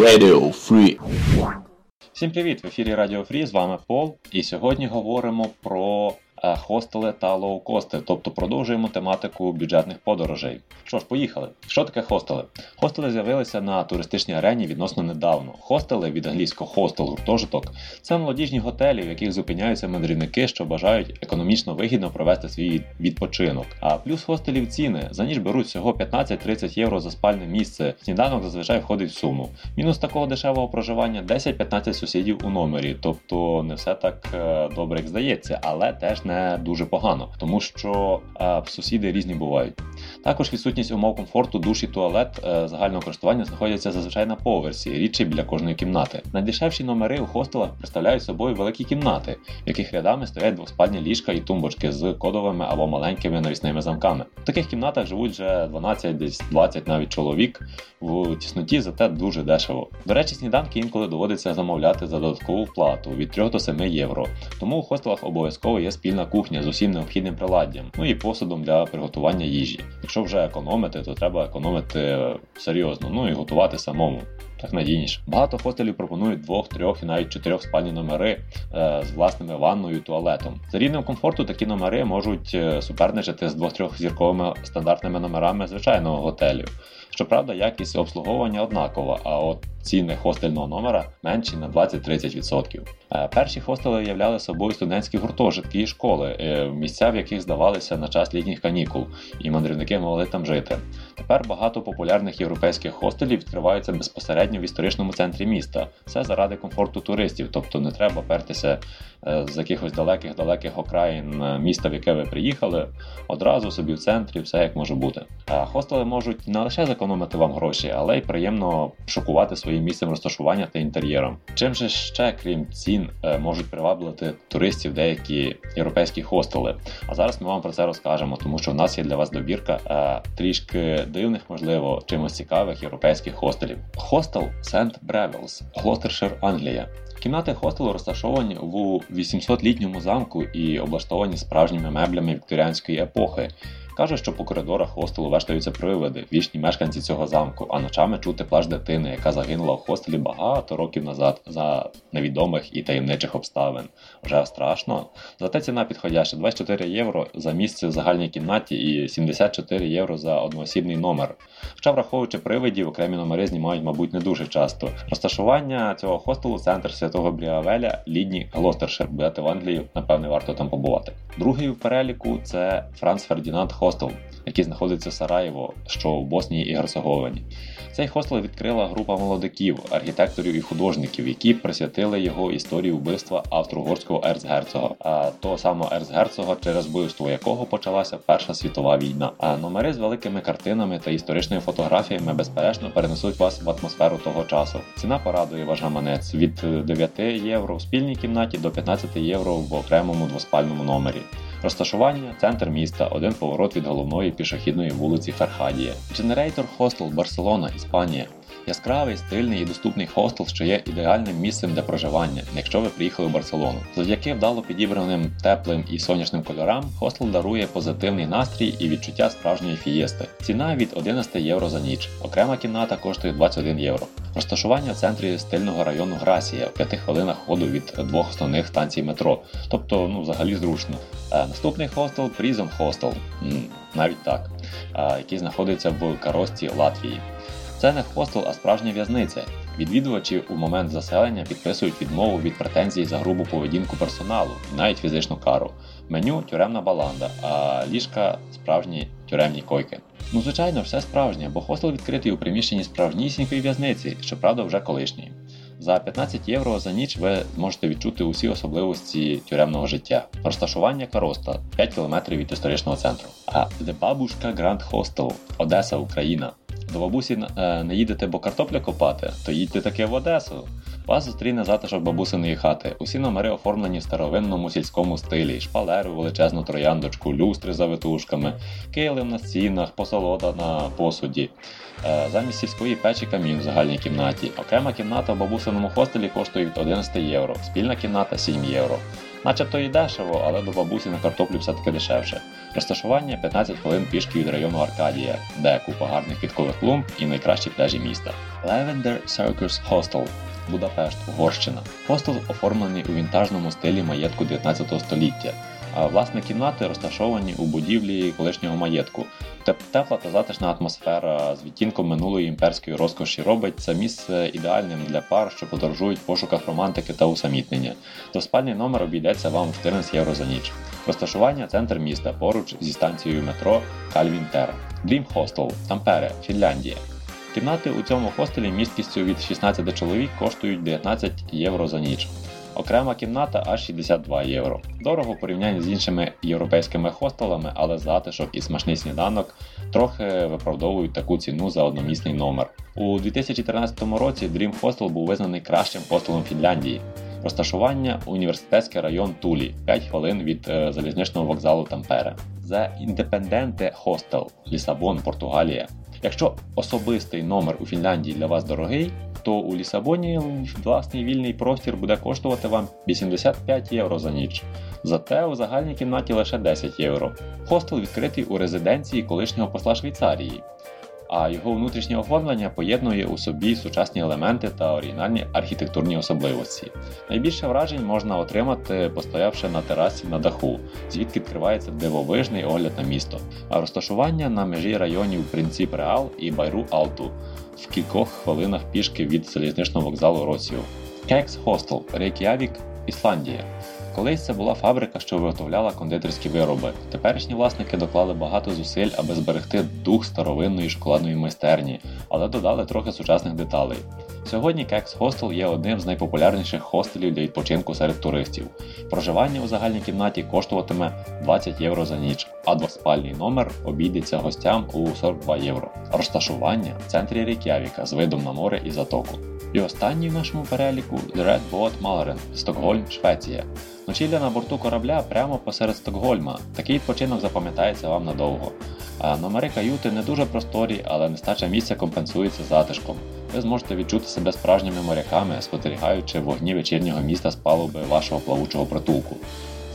Radio Free. Всім привіт! В ефірі Радіо Фрі, з вами Пол. І сьогодні говоримо про хостели та лоукости, тобто продовжуємо тематику бюджетних подорожей. Що ж, поїхали. Що таке хостели? Хостели з'явилися на туристичній арені відносно недавно. Хостели від англійського хостел, гуртожиток це молодіжні готелі, в яких зупиняються мандрівники, що бажають економічно вигідно провести свій відпочинок. А плюс хостелів ціни за ніч беруть всього 15-30 євро за спальне місце. Сніданок зазвичай входить в суму. Мінус такого дешевого проживання 10-15 сусідів у номері, тобто не все так е, добре, як здається, але теж не дуже погано, тому що е, сусіди різні бувають. Також відсутність умов комфорту, душ і туалет е, загального користування знаходяться зазвичай на поверсі, рідше біля кожної кімнати. Найдешевші номери у хостелах представляють собою великі кімнати, в яких рядами стоять двоспальні ліжка і тумбочки з кодовими або маленькими навісними замками. В таких кімнатах живуть вже 12, десь 20 навіть чоловік в тісноті, зате дуже дешево. До речі, сніданки інколи доводиться замовляти за додаткову плату від 3 до 7 євро. Тому у хостелах обов'язково є спільна кухня з усім необхідним приладдям, ну і посудом для приготування їжі. Якщо вже економити, то треба економити серйозно, ну і готувати самому. Так надійніше. Багато хостелів пропонують двох, трьох і навіть чотирьох спальні номери е, з власними ванною і туалетом. За рівнем комфорту такі номери можуть е, суперничати з двох-трьох зірковими стандартними номерами звичайного готелю. Щоправда, якість обслуговування однакова, а от ціни хостельного номера менші на 20-30%. Е, Перші хостели являли собою студентські гуртожитки і школи, е, місця, в яких здавалися на час літніх канікул, і мандрівники могли там жити. Тепер багато популярних європейських хостелів відкриваються безпосередньо в історичному центрі міста. Все заради комфорту туристів, тобто не треба пертися е, з якихось далеких-далеких окраїн е, міста, в яке ви приїхали, одразу собі в центрі, все як може бути. А хостели можуть не лише зекономити вам гроші, але й приємно шокувати своїм місцем розташування та інтер'єром. Чим же ще, крім цін, е, можуть приваблити туристів деякі європейські хостели? А зараз ми вам про це розкажемо, тому що в нас є для вас добірка е, дивних, можливо, чимось цікавих європейських хостелів. Хостел Сент Бріавелс, Глостершир, Англія. Кімнати хостелу розташовані у 800-літньому замку і облаштовані справжніми меблями вікторіанської епохи. Каже, що по коридорах хостелу вештаються привиди, вічні мешканці цього замку, а ночами чути плач дитини, яка загинула в хостелі багато років назад за невідомих і таємничих обставин. Вже страшно. Зате ціна підходяща 24 євро за місце в загальній кімнаті і 74 євро за одноосібний номер. Хоча, враховуючи привидів, окремі номери знімають, мабуть, не дуже часто. Розташування цього хостелу центр святого Бріавеля, Лідні, Глостершир. Будете в Англії, напевне, варто там побувати. Другий в переліку це Франц Фердінанд Хостел, який знаходиться в Сараєво, що в Боснії і Герцеговині. Цей хостел відкрила група молодиків, архітекторів і художників, які присвятили його історії вбивства австро-угорського ерцгерцога, а того самого ерцгерцога, через вбивство якого почалася Перша світова війна. А номери з великими картинами та історичними фотографіями безперечно перенесуть вас в атмосферу того часу. Ціна порадує ваш гаманець від 9 євро в спільній кімнаті до 15 євро в окремому двоспальному номері. Розташування центр міста, один поворот від головної пішохідної вулиці Ферхадія. Generator Hostel Барселона, Іспанія. Яскравий, стильний і доступний хостел, що є ідеальним місцем для проживання, якщо ви приїхали в Барселону. Завдяки вдало підібраним теплим і сонячним кольорам, хостел дарує позитивний настрій і відчуття справжньої фієсти. Ціна від 11 євро за ніч. Окрема кімната коштує 21 євро. Розташування в центрі стильного району Грасія в 5 хвилинах ходу від двох основних станцій метро. Тобто, ну взагалі зручно. А наступний хостел Prison Hostel, навіть так, а, який знаходиться в Карості Латвії. Це не хостел, а справжня в'язниця. Відвідувачі у момент заселення підписують відмову від претензій за грубу поведінку персоналу, навіть фізичну кару. Меню тюремна баланда, а ліжка справжні тюремні койки. Ну, звичайно, все справжнє, бо хостел відкритий у приміщенні справжнісінької в'язниці, щоправда, вже колишньої. За 15 євро за ніч ви зможете відчути усі особливості тюремного життя. Розташування Кароста 5 км від історичного центру. А The Babushka Grand Hostel, Одеса, Україна. До бабусі е, не їдете, бо картопля копати, то їдьте таки в Одесу. Вас зустріне затишок бабусиної хати. Усі номери оформлені в старовинному сільському стилі, шпалеру, величезну трояндочку, люстри за витушками, килим на стінах, посолода на посуді. Е, Замість сільської печі камін в загальній кімнаті. Окрема кімната в бабусиному хостелі коштує від 11 євро, спільна кімната 7 євро. Начебто і дешево, але до бабусі на картоплю все-таки дешевше. Розташування 15 хвилин пішки від району Аркадія, де купа гарних квіткових клумб і найкращі пляжі міста. Lavender Circus Hostel Будапешт, Угорщина. Хостел оформлений у вінтажному стилі маєтку 19 століття. Власне кімнати розташовані у будівлі колишнього маєтку. Тепла та затишна атмосфера з відтінком минулої імперської розкоші робить це місце ідеальним для пар, що подорожують в пошуках романтики та усамітнення. Двоспальний номер обійдеться вам в 14 євро за ніч. Розташування центр міста поруч зі станцією метро Кальвінтер. Dream Hostel, Тампере, Фінляндія. Кімнати у цьому хостелі місткістю від 16 чоловік коштують 19 євро за ніч. Окрема кімната аж 62 євро. Дорого в порівнянні з іншими європейськими хостелами, але затишок і смачний сніданок трохи виправдовують таку ціну за одномісний номер. У 2013 році Dream Hostel був визнаний кращим хостелом Фінляндії. Розташування університетський район Тулі, 5 хвилин від е, залізничного вокзалу Тампере. The Independente Hostel, Лісабон, Португалія. Якщо особистий номер у Фінляндії для вас дорогий, то у Лісабоні власний вільний простір буде коштувати вам 85 євро за ніч. Зате у загальній кімнаті лише 10 євро. Хостел відкритий у резиденції колишнього посла Швейцарії а його внутрішнє оформлення поєднує у собі сучасні елементи та оригінальні архітектурні особливості. Найбільше вражень можна отримати, постоявши на терасі на даху, звідки відкривається дивовижний огляд на місто, а розташування на межі районів Принцип Реал і Байру Алту в кількох хвилинах пішки від залізничного вокзалу Росію. Кекс Хостел, Рейк'явік, Ісландія. Колись це була фабрика, що виготовляла кондитерські вироби. Теперішні власники доклали багато зусиль, аби зберегти дух старовинної шоколадної майстерні, але додали трохи сучасних деталей. Сьогодні Кекс Хостел є одним з найпопулярніших хостелів для відпочинку серед туристів. Проживання у загальній кімнаті коштуватиме 20 євро за ніч, а двоспальний номер обійдеться гостям у 42 євро. Розташування в центрі Рейк'явіка з видом на море і затоку. І останній в нашому переліку The Red Boat Maleren, Стокгольм, Швеція. Ночівля на борту корабля прямо посеред Стокгольма. Такий відпочинок запам'ятається вам надовго. А номери каюти не дуже просторі, але нестача місця компенсується затишком. Ви зможете відчути себе справжніми моряками, спостерігаючи вогні вечірнього міста з палуби вашого плавучого притулку.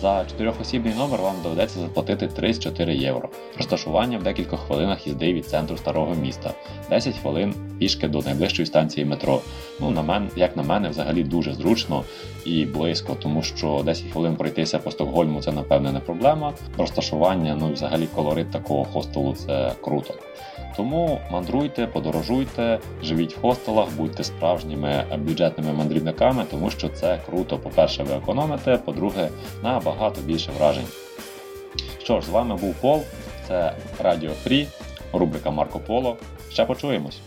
За чотирьохосібний номер вам доведеться заплатити 34 євро. Розташування в декількох хвилинах їзди від центру старого міста, 10 хвилин пішки до найближчої станції метро. Ну, на мен, як на мене, взагалі дуже зручно і близько, тому що 10 хвилин пройтися по Стокгольму це напевне не проблема. Розташування, ну і взагалі колорит такого хостелу це круто. Тому мандруйте, подорожуйте, живіть в хостелах, будьте справжніми бюджетними мандрівниками, тому що це круто. По-перше, ви економите, по-друге, набагато більше вражень. Що ж, з вами був Пол, це Радіо Фрі, рубрика Марко Поло. Ще почуємось.